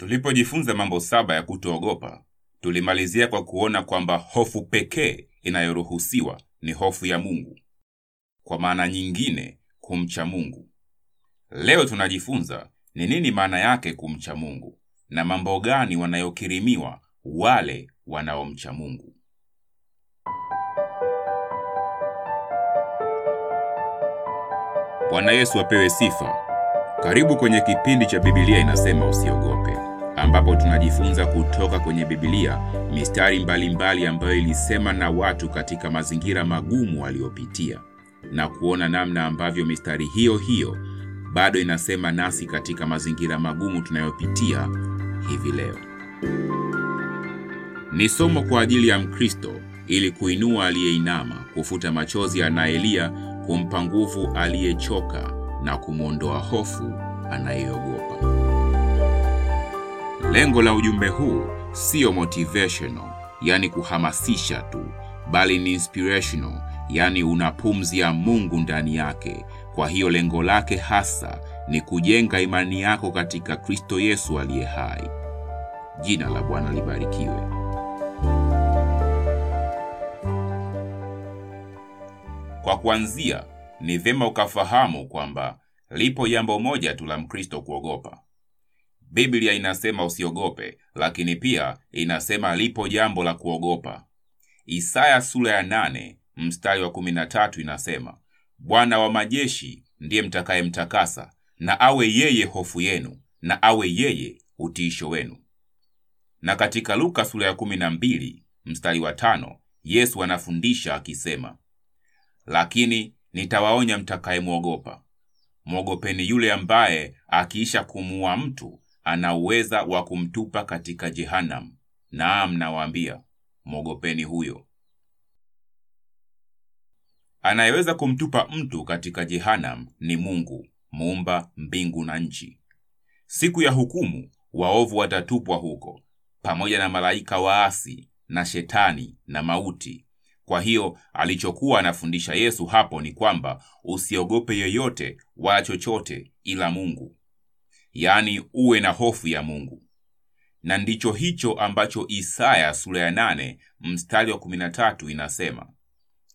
Tulipojifunza mambo saba ya kutoogopa, tulimalizia kwa kuona kwamba hofu pekee inayoruhusiwa ni hofu ya Mungu. Kwa maana nyingine, kumcha Mungu. Leo tunajifunza ni nini maana yake kumcha Mungu na mambo gani wanayokirimiwa wale wanaomcha Mungu. Bwana Yesu apewe sifa. Karibu kwenye kipindi cha Biblia inasema usiogope, ambapo tunajifunza kutoka kwenye Biblia mistari mbalimbali mbali ambayo ilisema na watu katika mazingira magumu waliopitia na kuona namna ambavyo mistari hiyo hiyo bado inasema nasi katika mazingira magumu tunayopitia hivi leo. Ni somo kwa ajili ya Mkristo ili kuinua aliyeinama, kufuta machozi anayelia, kumpa nguvu aliyechoka na kumwondoa hofu anayeogopa. Lengo la ujumbe huu siyo motivational, yani kuhamasisha tu, bali ni inspirational, yani una pumzi ya Mungu ndani yake. Kwa hiyo lengo lake hasa ni kujenga imani yako katika Kristo Yesu aliye hai. Jina la Bwana libarikiwe. Kwa kuanzia, ni vyema ukafahamu kwamba lipo jambo moja tu la Mkristo kuogopa. Biblia inasema usiogope, lakini pia inasema lipo jambo la kuogopa. Isaya sura ya nane mstari wa tatu inasema, Bwana wa majeshi ndiye mtakayemtakasa, na awe yeye hofu yenu, na awe yeye utiisho wenu. Na katika Luka sura ya mbili mstari wa tano Yesu anafundisha akisema, lakini nitawaonya mtakayemwogopa. Mwogopeni yule ambaye akiisha kumuua mtu ana uweza wa kumtupa katika Jehanamu. Naam, nawaambia mwogopeni huyo. Anayeweza kumtupa mtu katika Jehanamu ni Mungu, muumba mbingu na nchi. Siku ya hukumu, waovu watatupwa huko pamoja na malaika waasi na shetani na mauti. Kwa hiyo alichokuwa anafundisha Yesu hapo ni kwamba usiogope yoyote wala chochote ila Mungu, yaani uwe na hofu ya Mungu. Na ndicho hicho ambacho Isaya sura ya nane mstari wa kumi na tatu inasema,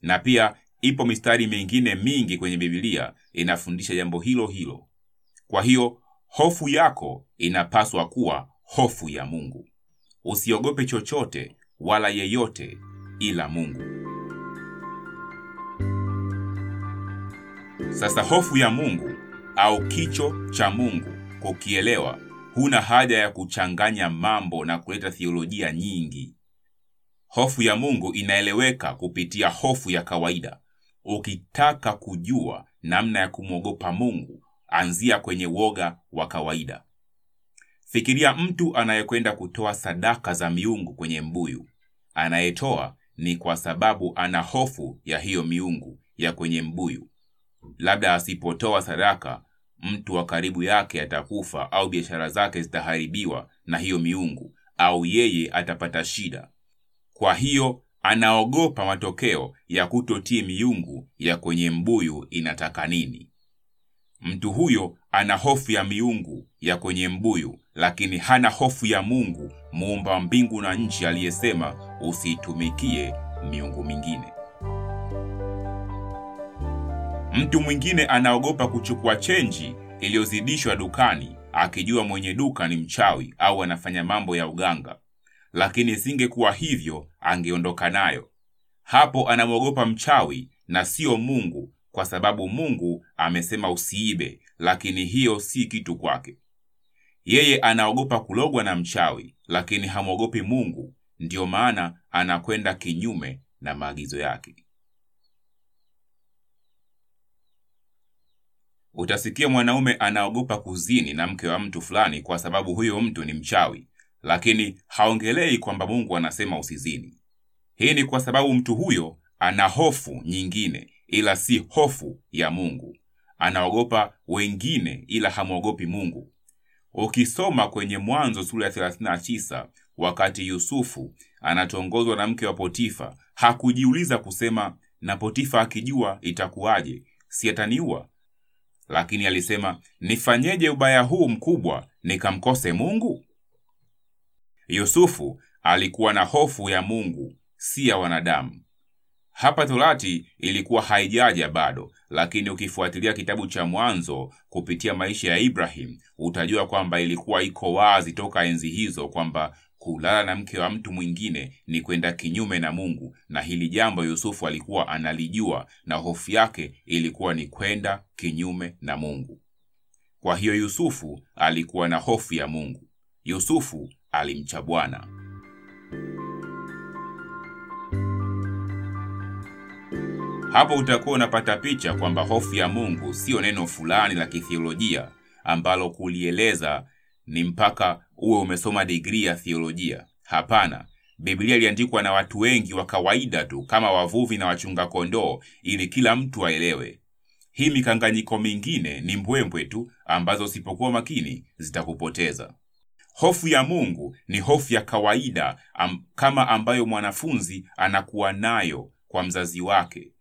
na pia ipo mistari mingine mingi kwenye Biblia inafundisha jambo hilo hilo. Kwa hiyo hofu yako inapaswa kuwa hofu ya Mungu. Usiogope chochote wala yeyote ila Mungu. Sasa hofu ya Mungu au kicho cha Mungu, kukielewa, huna haja ya kuchanganya mambo na kuleta thiolojia nyingi. Hofu ya Mungu inaeleweka kupitia hofu ya kawaida. Ukitaka kujua namna ya kumwogopa Mungu, anzia kwenye woga wa kawaida. Fikiria mtu anayekwenda kutoa sadaka za miungu kwenye mbuyu. Anayetoa ni kwa sababu ana hofu ya hiyo miungu ya kwenye mbuyu. Labda asipotoa sadaka, mtu wa karibu yake atakufa au biashara zake zitaharibiwa na hiyo miungu, au yeye atapata shida. Kwa hiyo anaogopa matokeo ya kutotii miungu ya kwenye mbuyu inataka nini. Mtu huyo ana hofu ya miungu ya kwenye mbuyu, lakini hana hofu ya Mungu muumba mbingu na nchi, aliyesema usiitumikie miungu mingine. Mtu mwingine anaogopa kuchukua chenji iliyozidishwa dukani, akijua mwenye duka ni mchawi au anafanya mambo ya uganga, lakini isingekuwa hivyo angeondoka nayo. Hapo anamwogopa mchawi na siyo Mungu, kwa sababu Mungu amesema usiibe, lakini hiyo si kitu kwake. Yeye anaogopa kulogwa na mchawi, lakini hamwogopi Mungu, ndiyo maana anakwenda kinyume na maagizo yake. Utasikia mwanaume anaogopa kuzini na mke wa mtu fulani kwa sababu huyo mtu ni mchawi, lakini haongelei kwamba Mungu anasema usizini. Hii ni kwa sababu mtu huyo ana hofu nyingine, ila si hofu ya Mungu. Anaogopa wengine, ila hamwogopi Mungu. Ukisoma kwenye Mwanzo sura ya 39 wakati Yusufu anatongozwa na mke wa Potifa, hakujiuliza kusema, na Potifa akijua itakuwaje? Si ataniua? Lakini alisema, nifanyeje ubaya huu mkubwa nikamkose Mungu? Yusufu alikuwa na hofu ya Mungu, si ya wanadamu. Hapa Torati ilikuwa haijaja bado, lakini ukifuatilia kitabu cha Mwanzo kupitia maisha ya Ibrahim utajua kwamba ilikuwa iko wazi toka enzi hizo kwamba kulala na mke wa mtu mwingine ni kwenda kinyume na Mungu, na hili jambo Yusufu alikuwa analijua, na hofu yake ilikuwa ni kwenda kinyume na Mungu. Kwa hiyo Yusufu alikuwa na hofu ya Mungu. Yusufu alimcha Bwana. Hapo utakuwa unapata picha kwamba hofu ya Mungu siyo neno fulani la kithiolojia ambalo kulieleza ni mpaka uwe umesoma digrii ya thiolojia. Hapana, Biblia iliandikwa na watu wengi wa kawaida tu kama wavuvi na wachunga kondoo, ili kila mtu aelewe. Hii mikanganyiko mingine ni mbwembwe tu ambazo usipokuwa makini zitakupoteza. Hofu ya Mungu ni hofu ya kawaida am, kama ambayo mwanafunzi anakuwa nayo kwa mzazi wake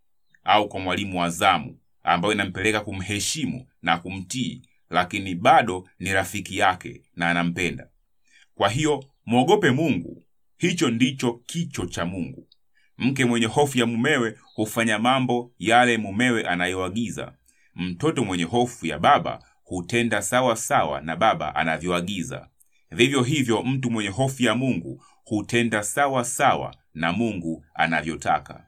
au kwa mwalimu wa zamu, ambayo inampeleka kumheshimu na kumtii, lakini bado ni rafiki yake na anampenda. Kwa hiyo mwogope Mungu. Hicho ndicho kicho cha Mungu. Mke mwenye hofu ya mumewe hufanya mambo yale mumewe anayoagiza. Mtoto mwenye hofu ya baba hutenda sawa sawa na baba anavyoagiza. Vivyo hivyo, mtu mwenye hofu ya Mungu hutenda sawa sawa na Mungu anavyotaka.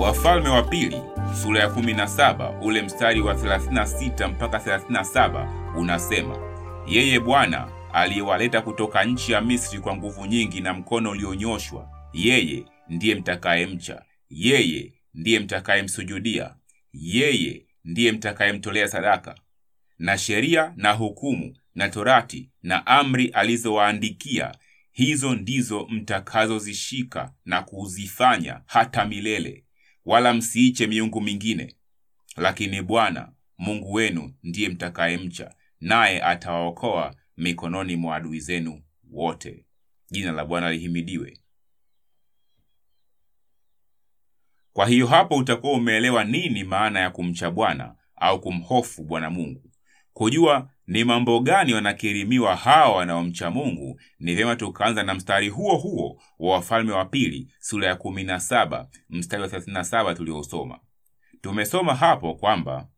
Wafalme wa Pili sura ya 17 ule mstari wa 36 mpaka 37 unasema, yeye Bwana aliyewaleta kutoka nchi ya Misri kwa nguvu nyingi na mkono ulionyoshwa, yeye ndiye mtakayemcha, yeye ndiye mtakayemsujudia, yeye ndiye mtakayemtolea sadaka. Na sheria na hukumu na torati na amri alizowaandikia, hizo ndizo mtakazozishika na kuzifanya hata milele wala msiiche miungu mingine, lakini Bwana Mungu wenu ndiye mtakayemcha, naye atawaokoa mikononi mwa adui zenu wote. Jina la Bwana lihimidiwe. Kwa hiyo hapo utakuwa umeelewa nini maana ya kumcha Bwana au kumhofu Bwana Mungu. Kujua ni mambo gani wanakirimiwa hawa wanaomcha Mungu, ni vyema tukaanza na mstari huo huo wa Wafalme wa Pili sura ya 17 mstari wa 37 tuliosoma. Tumesoma hapo kwamba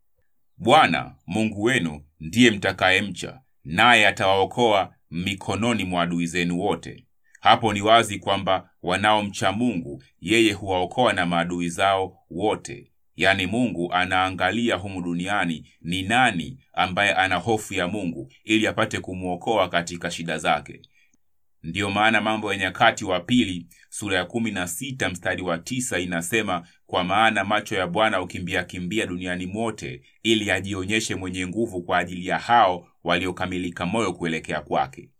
Bwana Mungu wenu ndiye mtakayemcha, naye atawaokoa mikononi mwa adui zenu wote. Hapo ni wazi kwamba wanaomcha Mungu yeye huwaokoa na maadui zao wote. Yaani Mungu anaangalia humu duniani ni nani ambaye ana hofu ya Mungu ili apate kumwokoa katika shida zake. Ndiyo maana Mambo ya Nyakati wa Pili sura ya kumi na sita mstari wa tisa inasema, kwa maana macho ya Bwana hukimbia kimbia duniani mote, ili ajionyeshe mwenye nguvu kwa ajili ya hao waliokamilika moyo kuelekea kwake.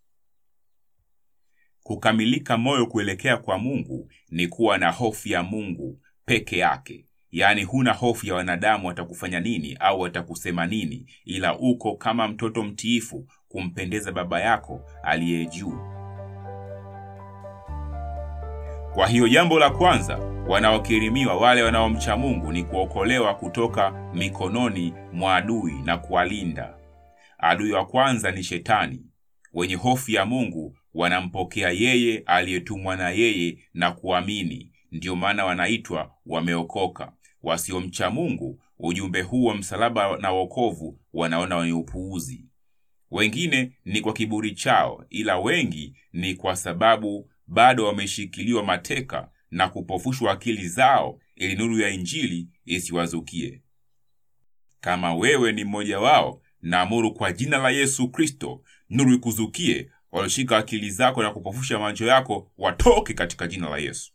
Kukamilika moyo kuelekea kwa Mungu ni kuwa na hofu ya Mungu peke yake. Yaani huna hofu ya wanadamu watakufanya nini au watakusema nini, ila uko kama mtoto mtiifu kumpendeza Baba yako aliye juu. Kwa hiyo jambo la kwanza wanaokirimiwa wale wanaomcha Mungu ni kuokolewa kutoka mikononi mwa adui na kuwalinda. Adui wa kwanza ni Shetani. Wenye hofu ya Mungu wanampokea yeye aliyetumwa na yeye na kuamini, ndiyo maana wanaitwa wameokoka. Wasiomcha Mungu ujumbe huu wa msalaba na wokovu wanaona ni upuuzi. Wengine ni kwa kiburi chao, ila wengi ni kwa sababu bado wameshikiliwa mateka na kupofushwa akili zao ili nuru ya Injili isiwazukie. Kama wewe ni mmoja wao, naamuru kwa jina la Yesu Kristo, nuru ikuzukie. Walioshika akili zako na kupofusha macho yako watoke katika jina la Yesu.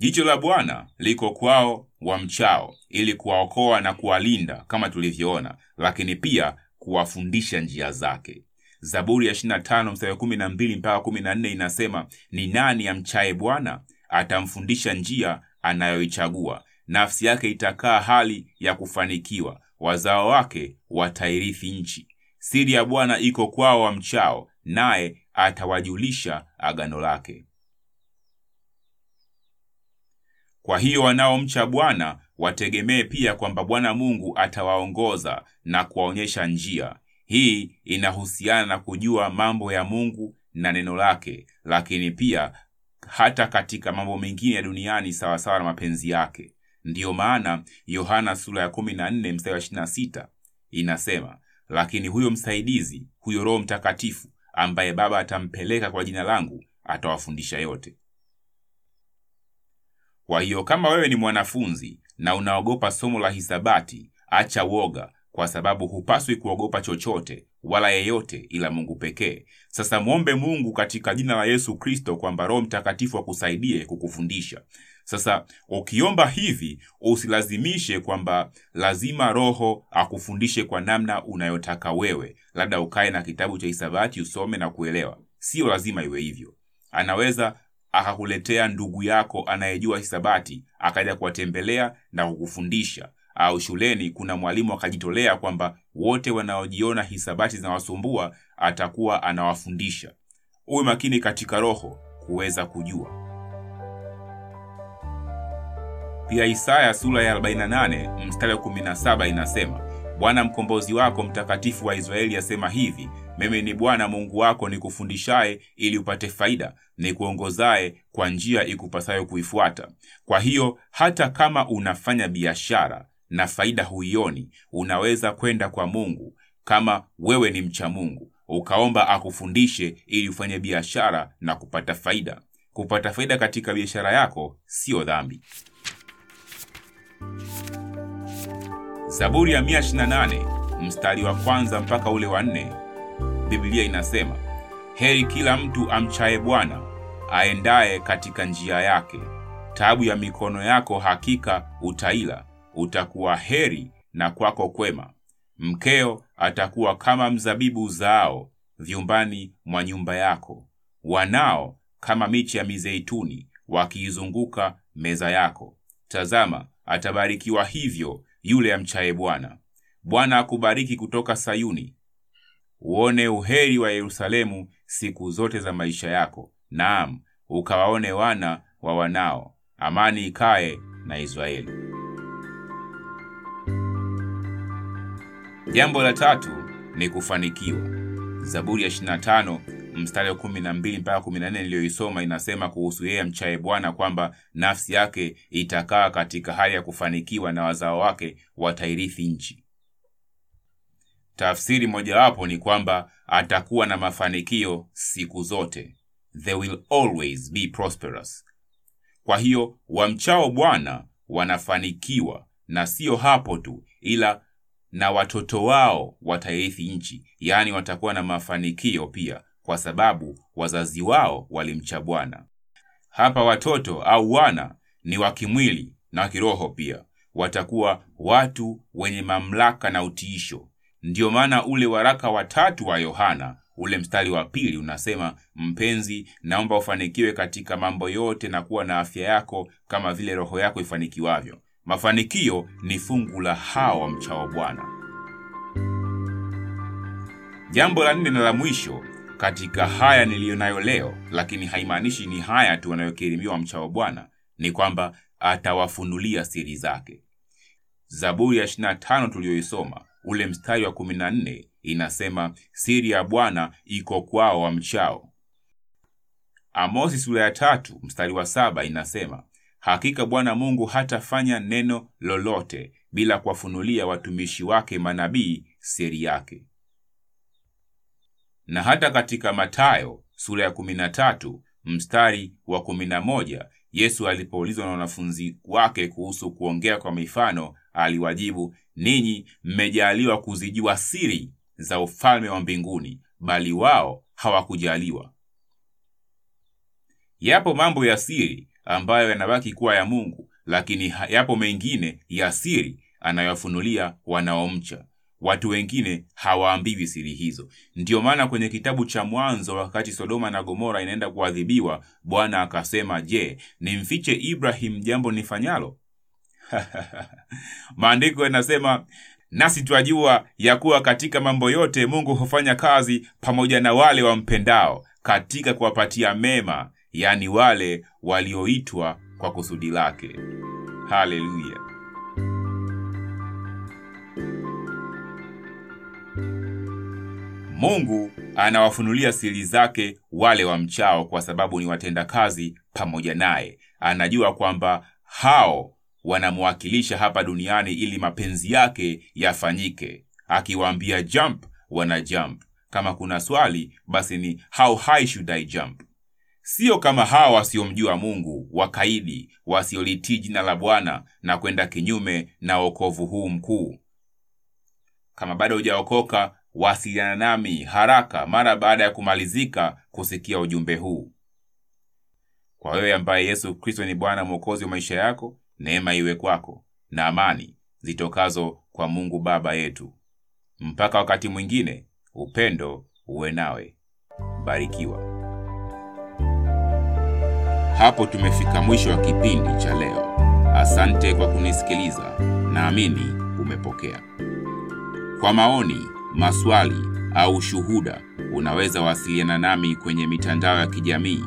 Jicho la Bwana liko kwao wamchao, ili kuwaokoa na kuwalinda kama tulivyoona, lakini pia kuwafundisha njia zake. Zaburi ya 25 mstari 12 mpaka 14 inasema, ni nani amchaye Bwana? Atamfundisha njia anayoichagua. Nafsi yake itakaa hali ya kufanikiwa, wazao wake watairithi nchi. Siri ya Bwana iko kwao wamchao, naye atawajulisha agano lake. Kwa hiyo wanaomcha Bwana wategemee pia kwamba Bwana Mungu atawaongoza na kuwaonyesha njia. Hii inahusiana na kujua mambo ya Mungu na neno lake, lakini pia hata katika mambo mengine ya duniani sawasawa na mapenzi yake. Ndiyo maana Yohana sura ya 14 mstari wa 26 inasema, lakini huyo msaidizi, huyo Roho Mtakatifu ambaye Baba atampeleka kwa jina langu, atawafundisha yote. Kwa hiyo kama wewe ni mwanafunzi na unaogopa somo la hisabati, acha woga, kwa sababu hupaswi kuogopa chochote wala yeyote ila Mungu pekee. Sasa mwombe Mungu katika jina la Yesu Kristo kwamba Roho Mtakatifu akusaidie kukufundisha. Sasa ukiomba hivi, usilazimishe kwamba lazima Roho akufundishe kwa namna unayotaka wewe, labda ukae na kitabu cha hisabati usome na kuelewa. Siyo lazima iwe hivyo. Anaweza akakuletea ndugu yako anayejua hisabati akaja kuwatembelea na kukufundisha au shuleni kuna mwalimu akajitolea kwamba wote wanaojiona hisabati zinawasumbua atakuwa anawafundisha. Uwe makini katika roho kuweza kujua. Pia Isaya sura ya 48 mstari wa 17 inasema, Bwana mkombozi wako mtakatifu wa Israeli asema hivi, mimi ni Bwana Mungu wako nikufundishaye ili upate faida, nikuongozaye kwa njia ikupasayo kuifuata. Kwa hiyo hata kama unafanya biashara na faida huioni, unaweza kwenda kwa Mungu kama wewe ni mcha Mungu, ukaomba akufundishe ili ufanye biashara na kupata faida. Kupata faida katika biashara yako siyo dhambi. Zaburi ya 128 mstari wa kwanza mpaka ule wa nne, Biblia inasema heri kila mtu amchaye Bwana, aendaye katika njia yake. Tabu ya mikono yako hakika utaila, utakuwa heri na kwako kwema. Mkeo atakuwa kama mzabibu uzaao vyumbani mwa nyumba yako, wanao kama miche ya mizeituni wakiizunguka meza yako. Tazama, atabarikiwa hivyo yule amchaye Bwana. Bwana akubariki kutoka Sayuni, uone uheri wa Yerusalemu siku zote za maisha yako, naam, ukawaone wana wa wanao. Amani ikae na Israeli. Jambo la tatu ni kufanikiwa. Zaburi ya 25 mstari wa 12 mpaka 14 niliyoisoma inasema kuhusu yeye mchaye Bwana kwamba nafsi yake itakaa katika hali ya kufanikiwa na wazao wake watairithi nchi. Tafsiri mojawapo ni kwamba atakuwa na mafanikio siku zote, they will always be prosperous. Kwa hiyo wamchao Bwana wanafanikiwa, na siyo hapo tu, ila na watoto wao watairithi nchi, yaani watakuwa na mafanikio pia, kwa sababu wazazi wao walimcha Bwana. Hapa watoto au wana ni wa kimwili na kiroho pia, watakuwa watu wenye mamlaka na utiisho. Ndiyo maana ule waraka wa tatu wa Yohana ule mstari wa pili unasema, mpenzi, naomba ufanikiwe katika mambo yote na kuwa na afya yako kama vile roho yako ifanikiwavyo. Mafanikio ni fungu la hawa wamchao Bwana. Jambo la nne na la mwisho katika haya niliyo nayo leo, lakini haimaanishi ni haya tu wanayokirimiwa mchao Bwana, ni kwamba atawafunulia siri zake. Zaburi ya 25 tuliyoisoma ule mstari wa 14 inasema siri ya Bwana iko kwao wamchao. Amosi sura ya tatu mstari wa saba inasema hakika Bwana Mungu hatafanya neno lolote bila kuwafunulia watumishi wake manabii siri yake. Na hata katika Matayo sura ya 13 mstari wa 11 Yesu alipoulizwa na wanafunzi wake kuhusu kuongea kwa mifano, aliwajibu, ninyi mmejaliwa kuzijua siri za ufalme wa mbinguni, bali wao hawakujaliwa. Yapo mambo ya siri ambayo yanabaki kuwa ya Mungu, lakini yapo mengine ya siri anayofunulia wanaomcha. Watu wengine hawaambiwi siri hizo. Ndiyo maana kwenye kitabu cha Mwanzo, wakati Sodoma na Gomora inaenda kuadhibiwa, Bwana akasema, je, nimfiche Ibrahim jambo nifanyalo? Maandiko yanasema nasi twajua ya kuwa katika mambo yote Mungu hufanya kazi pamoja na wale wampendao, katika kuwapatia mema, yaani wale walioitwa kwa kusudi lake. Haleluya! Mungu anawafunulia siri zake wale wamchao, kwa sababu ni watendakazi pamoja naye. Anajua kwamba hao wanamwakilisha hapa duniani ili mapenzi yake yafanyike. Akiwaambia jump, wana jump. Kama kuna swali, basi ni how high should I jump? Sio kama hawa wasiomjua Mungu, wakaidi, wasiolitii jina la Bwana na kwenda kinyume na wokovu huu mkuu. Kama bado hujaokoka, wasiliana nami haraka mara baada ya kumalizika kusikia ujumbe huu. Kwa wewe ambaye Yesu Kristo ni Bwana Mwokozi wa maisha yako, neema iwe kwako na amani zitokazo kwa Mungu Baba yetu. Mpaka wakati mwingine, upendo uwe nawe. Barikiwa. Hapo tumefika mwisho wa kipindi cha leo. Asante kwa kunisikiliza, naamini umepokea. Kwa maoni, maswali au shuhuda, unaweza wasiliana nami kwenye mitandao ya kijamii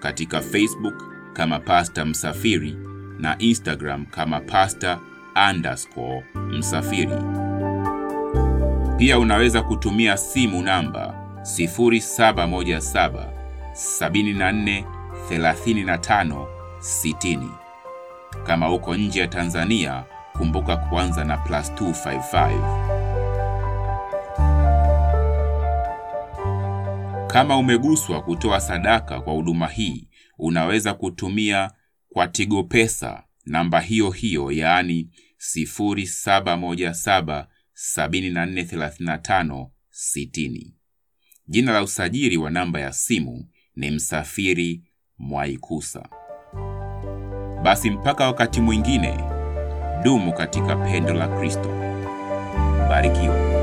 katika Facebook kama Pasta Msafiri na Instagram kama Pasta underscore Msafiri. Pia unaweza kutumia simu namba 0717 74 35 60. Kama uko nje ya Tanzania, kumbuka kuanza na plus 255. Kama umeguswa kutoa sadaka kwa huduma hii, unaweza kutumia kwa Tigo Pesa namba hiyo hiyo, yaani 0717 7435 60. Jina la usajili wa namba ya simu ni Msafiri Mwaikusa. Basi mpaka wakati mwingine, dumu katika pendo la Kristo. Barikiwa.